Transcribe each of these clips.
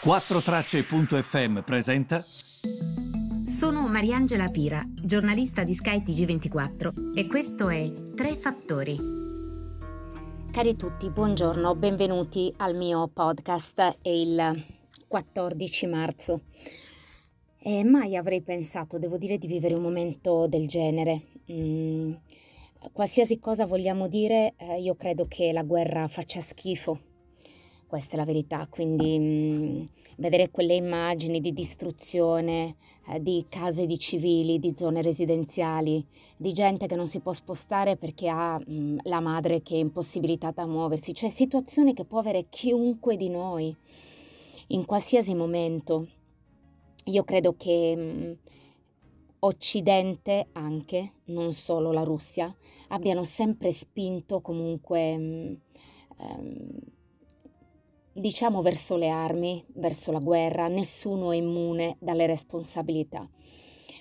4Tracce.fm presenta. Sono Mariangela Pira, giornalista di skytg 24 e questo è Tre Fattori. Cari tutti, buongiorno, benvenuti al mio podcast. È il 14 marzo. E mai avrei pensato, devo dire, di vivere un momento del genere. Mm, qualsiasi cosa vogliamo dire, eh, io credo che la guerra faccia schifo questa è la verità, quindi mh, mm, vedere quelle immagini di distruzione eh, di case di civili, di zone residenziali, di gente che non si può spostare perché ha mh, mm, la madre che è impossibilitata a muoversi, cioè situazioni che può avere chiunque di noi in qualsiasi momento. Io credo che mh, mm, Occidente anche, non solo la Russia, abbiano sempre spinto comunque... Ehm, diciamo verso le armi, verso la guerra, nessuno è immune dalle responsabilità.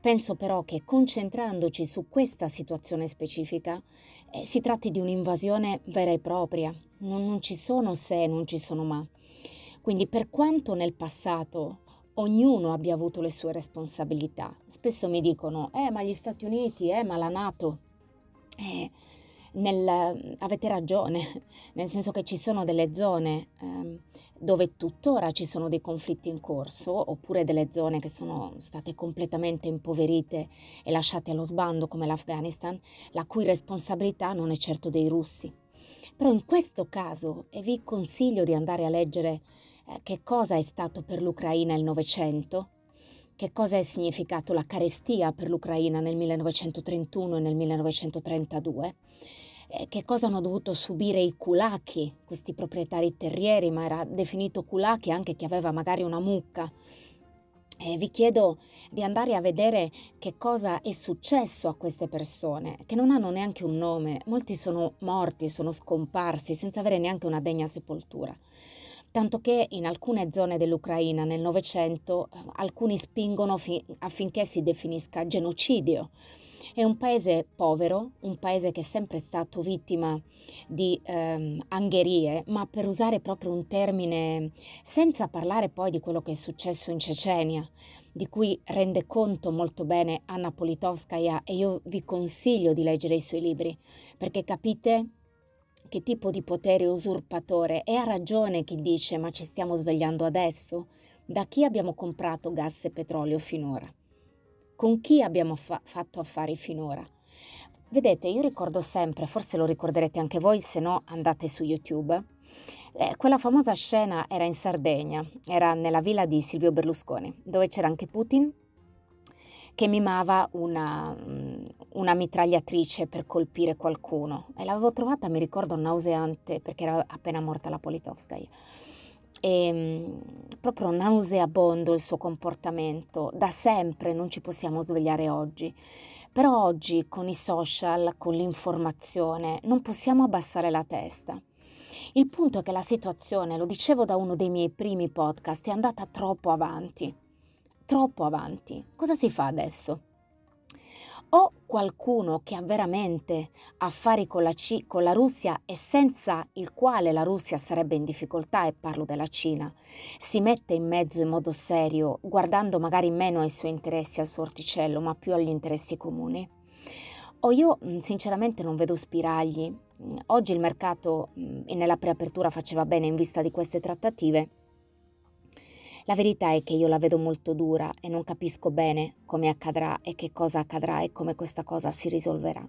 Penso però che concentrandoci su questa situazione specifica eh, si tratti di un'invasione vera e propria. Non, non ci sono se, non ci sono ma. Quindi per quanto nel passato ognuno abbia avuto le sue responsabilità, spesso mi dicono, eh ma gli Stati Uniti, eh ma la Nato. Eh, nel, avete ragione, nel senso che ci sono delle zone eh, dove tuttora ci sono dei conflitti in corso, oppure delle zone che sono state completamente impoverite e lasciate allo sbando come l'Afghanistan, la cui responsabilità non è certo dei russi. Però in questo caso, e vi consiglio di andare a leggere eh, che cosa è stato per l'Ucraina il Novecento, che cosa è significato la carestia per l'Ucraina nel 1931 e nel 1932, eh, che cosa hanno dovuto subire i kulaki, questi proprietari terrieri, ma era definito kulaki anche chi aveva magari una mucca. E vi chiedo di andare a vedere che cosa è successo a queste persone, che non hanno neanche un nome, molti sono morti, sono scomparsi senza avere neanche una degna sepoltura tanto che in alcune zone dell'Ucraina nel Novecento eh, alcuni spingono fi- affinché si definisca genocidio. È un paese povero, un paese che è sempre stato vittima di ehm, angherie, ma per usare proprio un termine, senza parlare poi di quello che è successo in Cecenia, di cui rende conto molto bene Anna Politkovskaya e io vi consiglio di leggere i suoi libri, perché capite che tipo di potere usurpatore e ha ragione chi dice ma ci stiamo svegliando adesso? Da chi abbiamo comprato gas e petrolio finora? Con chi abbiamo fa- fatto affari finora? Vedete, io ricordo sempre, forse lo ricorderete anche voi, se no andate su YouTube, eh, quella famosa scena era in Sardegna, era nella villa di Silvio Berlusconi, dove c'era anche Putin che mimava una, mm, una mitragliatrice per colpire qualcuno e l'avevo trovata, mi ricordo, nauseante perché era appena morta la Politkovskaya. E mm, proprio nauseabondo il suo comportamento, da sempre non ci possiamo svegliare oggi, però oggi con i social, con l'informazione, non possiamo abbassare la testa. Il punto è che la situazione, lo dicevo da uno dei miei primi podcast, è andata troppo avanti troppo avanti. Cosa si fa adesso? O qualcuno che ha veramente affari con la, C- con la Russia e senza il quale la Russia sarebbe in difficoltà, e parlo della Cina, si mette in mezzo in modo serio, guardando magari meno ai suoi interessi, al suo orticello, ma più agli interessi comuni? O io sinceramente non vedo spiragli. Oggi il mercato nella preapertura faceva bene in vista di queste trattative la verità è che io la vedo molto dura e non capisco bene come accadrà e che cosa accadrà e come questa cosa si risolverà.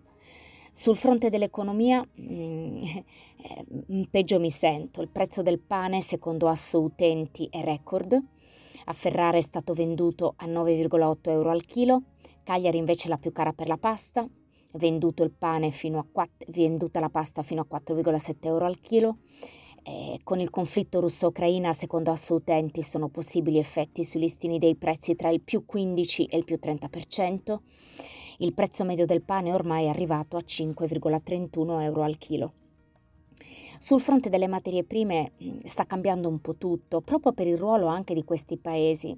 Sul fronte dell'economia, mm, eh, peggio mi sento. Il prezzo del pane, secondo Asso Utenti, è record. A Ferrara è stato venduto a 9,8 euro al chilo. Cagliari invece è la più cara per la pasta. Venduto il pane fino a 4, venduta la pasta fino a 4,7 euro al chilo. Eh, con il conflitto russo-ucraina, secondo Assoutenti, sono possibili effetti sui listini dei prezzi tra il più 15 e il più 30%. Il prezzo medio del pane ormai è arrivato a 5,31 euro al chilo. Sul fronte delle materie prime mm, sta cambiando un po' tutto, proprio per il ruolo anche di questi paesi.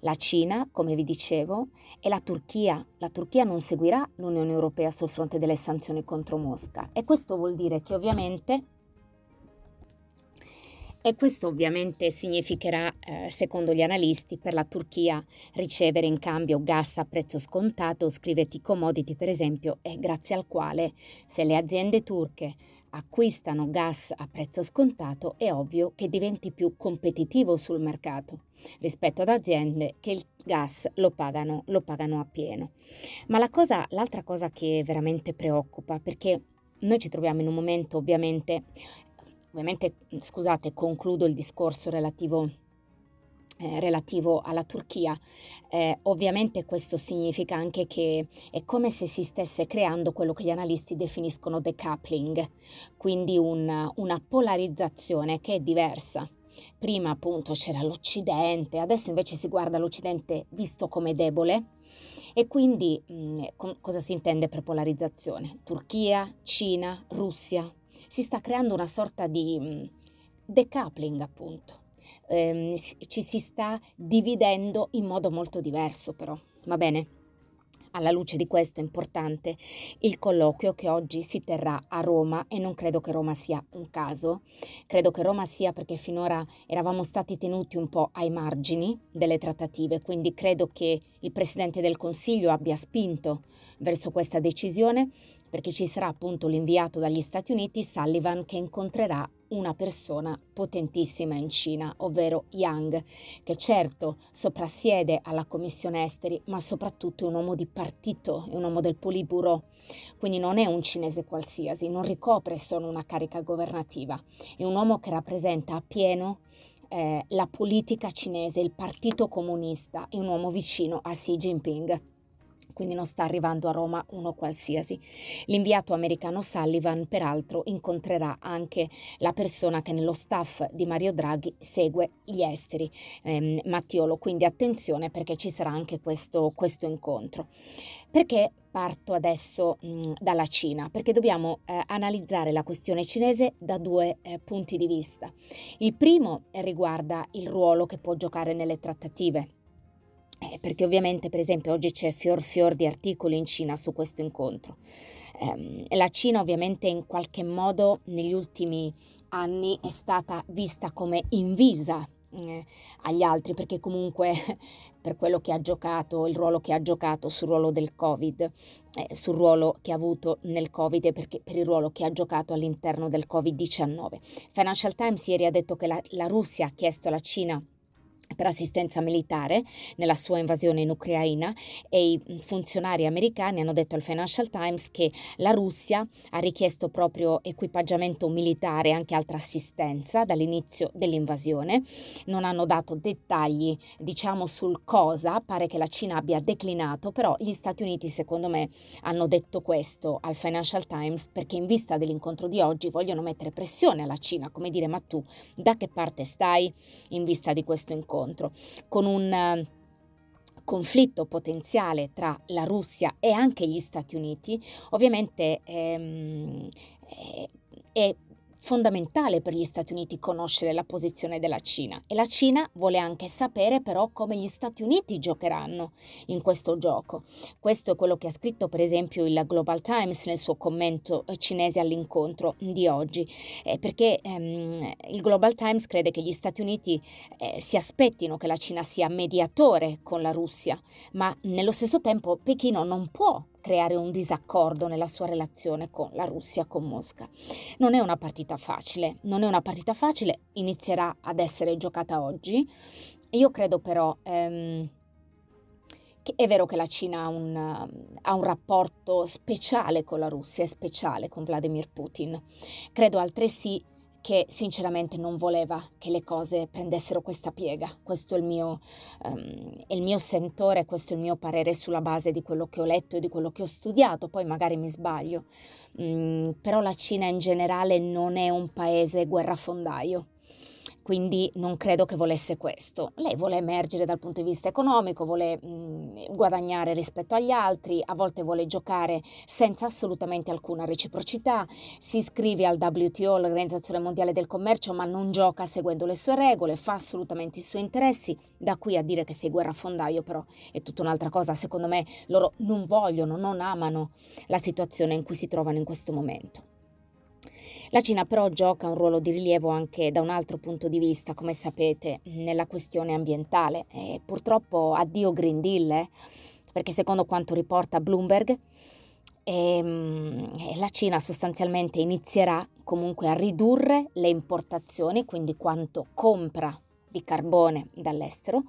La Cina, come vi dicevo, e la Turchia. La Turchia non seguirà l'Unione Europea sul fronte delle sanzioni contro Mosca e questo vuol dire che ovviamente E questo ovviamente significherà, eh, secondo gli analisti, per la Turchia ricevere in cambio gas a prezzo scontato, scrivete commodity per esempio, e grazie al quale se le aziende turche acquistano gas a prezzo scontato è ovvio che diventi più competitivo sul mercato rispetto ad aziende che il gas lo pagano, lo pagano a pieno. Ma la cosa, l'altra cosa che veramente preoccupa, perché noi ci troviamo in un momento ovviamente Ovviamente, scusate, concludo il discorso relativo, eh, relativo alla Turchia. Eh, ovviamente questo significa anche che è come se si stesse creando quello che gli analisti definiscono decoupling, quindi un, una polarizzazione che è diversa. Prima appunto c'era l'Occidente, adesso invece si guarda l'Occidente visto come debole. E quindi mh, mm, cosa si intende per polarizzazione? Turchia, Cina, Russia, si sta creando una sorta di mm, decoupling appunto. Eh, ci si sta dividendo in modo molto diverso però, va bene? Alla luce di questo è importante il colloquio che oggi si terrà a Roma e non credo che Roma sia un caso, credo che Roma sia perché finora eravamo stati tenuti un po' ai margini delle trattative, quindi credo che il Presidente del Consiglio abbia spinto verso questa decisione perché ci sarà appunto l'inviato dagli Stati Uniti Sullivan che incontrerà una persona potentissima in Cina, ovvero Yang, che certo soprassiede alla Commissione Esteri, ma soprattutto è un uomo di partito, è un uomo del Politburo, quindi non è un cinese qualsiasi, non ricopre solo una carica governativa, è un uomo che rappresenta appieno eh, la politica cinese, il Partito Comunista, è un uomo vicino a Xi Jinping quindi non sta arrivando a Roma uno qualsiasi. L'inviato americano Sullivan, peraltro, incontrerà anche la persona che nello staff di Mario Draghi segue gli esteri, ehm, Mattiolo, quindi attenzione perché ci sarà anche questo, questo incontro. Perché parto adesso mh, dalla Cina? Perché dobbiamo eh, analizzare la questione cinese da due eh, punti di vista. Il primo riguarda il ruolo che può giocare nelle trattative eh, perché ovviamente per esempio oggi c'è fior fior di articoli in Cina su questo incontro. Eh, la Cina ovviamente in qualche modo negli ultimi anni è stata vista come invisa eh, agli altri perché comunque per quello che ha giocato, il ruolo che ha giocato sul ruolo del Covid, eh, sul ruolo che ha avuto nel Covid e perché, per il ruolo che ha giocato all'interno del Covid-19. Financial Times ieri ha detto che la, la Russia ha chiesto alla Cina per assistenza militare nella sua invasione in Ucraina e i funzionari americani hanno detto al Financial Times che la Russia ha richiesto proprio equipaggiamento militare e anche altra assistenza dall'inizio dell'invasione. Non hanno dato dettagli, diciamo, sul cosa, pare che la Cina abbia declinato, però gli Stati Uniti secondo me hanno detto questo al Financial Times perché in vista dell'incontro di oggi vogliono mettere pressione alla Cina, come dire ma tu da che parte stai in vista di questo incontro? Incontro, con un eh, conflitto potenziale tra la Russia e anche gli Stati Uniti, ovviamente ehm, è, è fondamentale per gli Stati Uniti conoscere la posizione della Cina e la Cina vuole anche sapere però come gli Stati Uniti giocheranno in questo gioco. Questo è quello che ha scritto per esempio il Global Times nel suo commento eh, cinese all'incontro di oggi, eh, perché ehm, il Global Times crede che gli Stati Uniti eh, si aspettino che la Cina sia mediatore con la Russia, ma nello stesso tempo Pechino non può creare un disaccordo nella sua relazione con la Russia, con Mosca. Non è una partita facile, non è una partita facile, inizierà ad essere giocata oggi. Io credo però... Ehm, è vero che la Cina ha un, ha un, rapporto speciale con la Russia, speciale con Vladimir Putin. Credo altresì che sinceramente non voleva che le cose prendessero questa piega. Questo è il mio, um, è il mio sentore, questo è il mio parere sulla base di quello che ho letto e di quello che ho studiato, poi magari mi sbaglio. Mm, però la Cina in generale non è un paese guerrafondaio quindi non credo che volesse questo. Lei vuole emergere dal punto di vista economico, vuole mh, mm, guadagnare rispetto agli altri, a volte vuole giocare senza assolutamente alcuna reciprocità, si iscrive al WTO, l'Organizzazione Mondiale del Commercio, ma non gioca seguendo le sue regole, fa assolutamente i suoi interessi, da qui a dire che sei guerrafondaio però è tutta un'altra cosa, secondo me loro non vogliono, non amano la situazione in cui si trovano in questo momento. La Cina però gioca un ruolo di rilievo anche da un altro punto di vista, come sapete, nella questione ambientale. E purtroppo addio Green Deal, eh? perché secondo quanto riporta Bloomberg, ehm, la Cina sostanzialmente inizierà comunque a ridurre le importazioni, quindi quanto compra di carbone dall'estero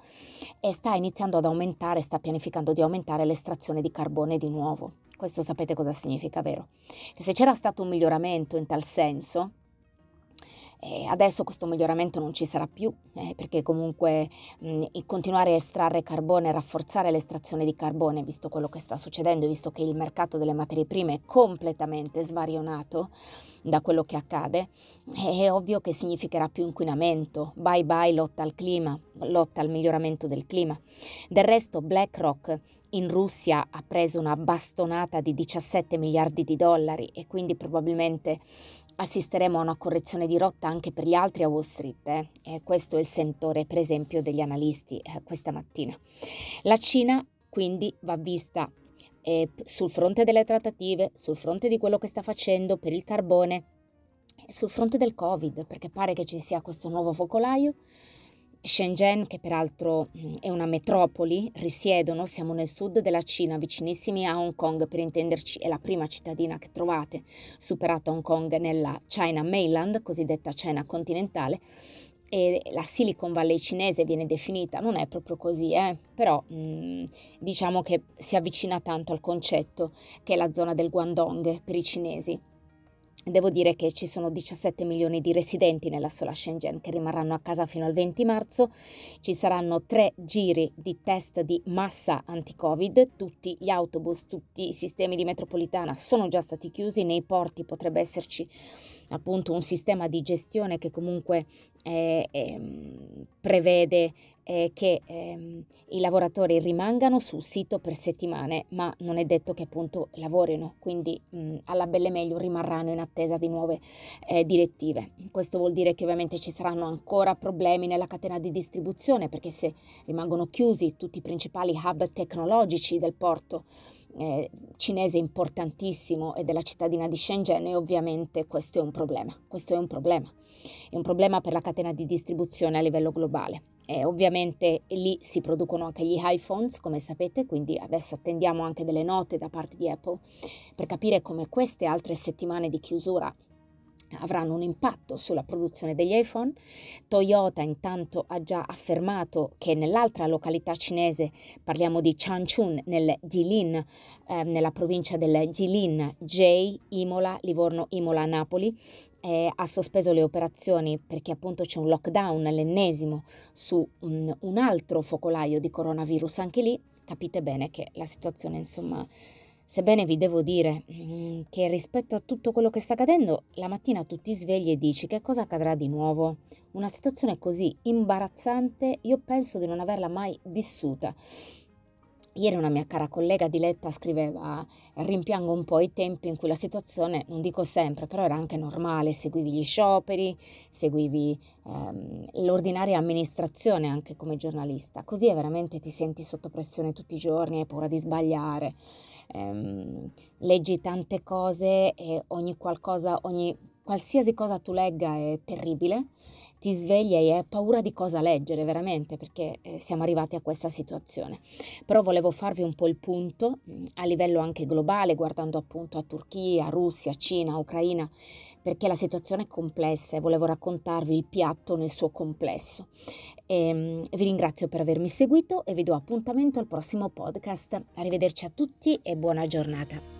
e sta iniziando ad aumentare, sta pianificando di aumentare l'estrazione di carbone di nuovo. Questo sapete cosa significa, vero? Che se c'era stato un miglioramento in tal senso, eh, adesso questo miglioramento non ci sarà più eh, perché comunque mh, continuare a estrarre carbone rafforzare l'estrazione di carbone, visto quello che sta succedendo, visto che il mercato delle materie prime è completamente svarionato da quello che accade, è ovvio che significherà più inquinamento. Bye bye lotta al clima, lotta al miglioramento del clima. Del resto BlackRock in Russia ha preso una bastonata di 17 miliardi di dollari e quindi probabilmente assisteremo a una correzione di rotta anche per gli altri a Wall Street. Eh? E questo è il sentore, per esempio, degli analisti eh, questa mattina. La Cina quindi va vista eh, sul fronte delle trattative, sul fronte di quello che sta facendo per il carbone, sul fronte del Covid, perché pare che ci sia questo nuovo focolaio Shenzhen, che peraltro è una metropoli, risiedono, siamo nel sud della Cina, vicinissimi a Hong Kong, per intenderci è la prima cittadina che trovate, superata Hong Kong nella China Mainland, cosiddetta China continentale, e la Silicon Valley cinese viene definita, non è proprio così, eh? però mh, diciamo che si avvicina tanto al concetto che è la zona del Guangdong per i cinesi. Devo dire che ci sono 17 milioni di residenti nella sola Shenzhen che rimarranno a casa fino al 20 marzo. Ci saranno tre giri di test di massa anti-Covid. Tutti gli autobus, tutti i sistemi di metropolitana sono già stati chiusi. Nei porti potrebbe esserci appunto un sistema di gestione che comunque eh, eh, prevede eh, che ehm, i lavoratori rimangano sul sito per settimane, ma non è detto che appunto lavorino, quindi mh, alla belle meglio rimarranno in attesa di nuove eh, direttive. Questo vuol dire che ovviamente ci saranno ancora problemi nella catena di distribuzione, perché se rimangono chiusi tutti i principali hub tecnologici del porto, eh, cinese importantissimo e della cittadina di Shenzhen e ovviamente questo è un problema. Questo è un problema. È un problema per la catena di distribuzione a livello globale. E ovviamente lì si producono anche gli iPhones, come sapete, quindi adesso attendiamo anche delle note da parte di Apple per capire come queste altre settimane di chiusura avranno un impatto sulla produzione degli iPhone. Toyota intanto ha già affermato che nell'altra località cinese, parliamo di Changchun, nel Jilin, eh, nella provincia del Jilin, J, Imola, Livorno, Imola, Napoli, eh, ha sospeso le operazioni perché appunto c'è un lockdown, l'ennesimo, su un, un altro focolaio di coronavirus. Anche lì capite bene che la situazione insomma Sebbene vi devo dire mm, che rispetto a tutto quello che sta accadendo, la mattina tu ti svegli e dici che cosa accadrà di nuovo. Una situazione così imbarazzante io penso di non averla mai vissuta. Ieri una mia cara collega Diletta scriveva rimpiango un po' i tempi in cui la situazione, non dico sempre, però era anche normale, seguivi gli scioperi, seguivi ehm, l'ordinaria amministrazione anche come giornalista, così veramente ti senti sotto pressione tutti i giorni, hai paura di sbagliare, ehm, leggi tante cose e ogni qualcosa, ogni qualsiasi cosa tu legga è terribile ti svegli e hai paura di cosa leggere veramente perché eh, siamo arrivati a questa situazione. Però volevo farvi un po' il punto mm, a livello anche globale, guardando appunto a Turchia, Russia, Cina, Ucraina, perché la situazione è complessa e volevo raccontarvi il piatto nel suo complesso. E, ehm, vi ringrazio per avermi seguito e vi do appuntamento al prossimo podcast. Arrivederci a tutti e buona giornata.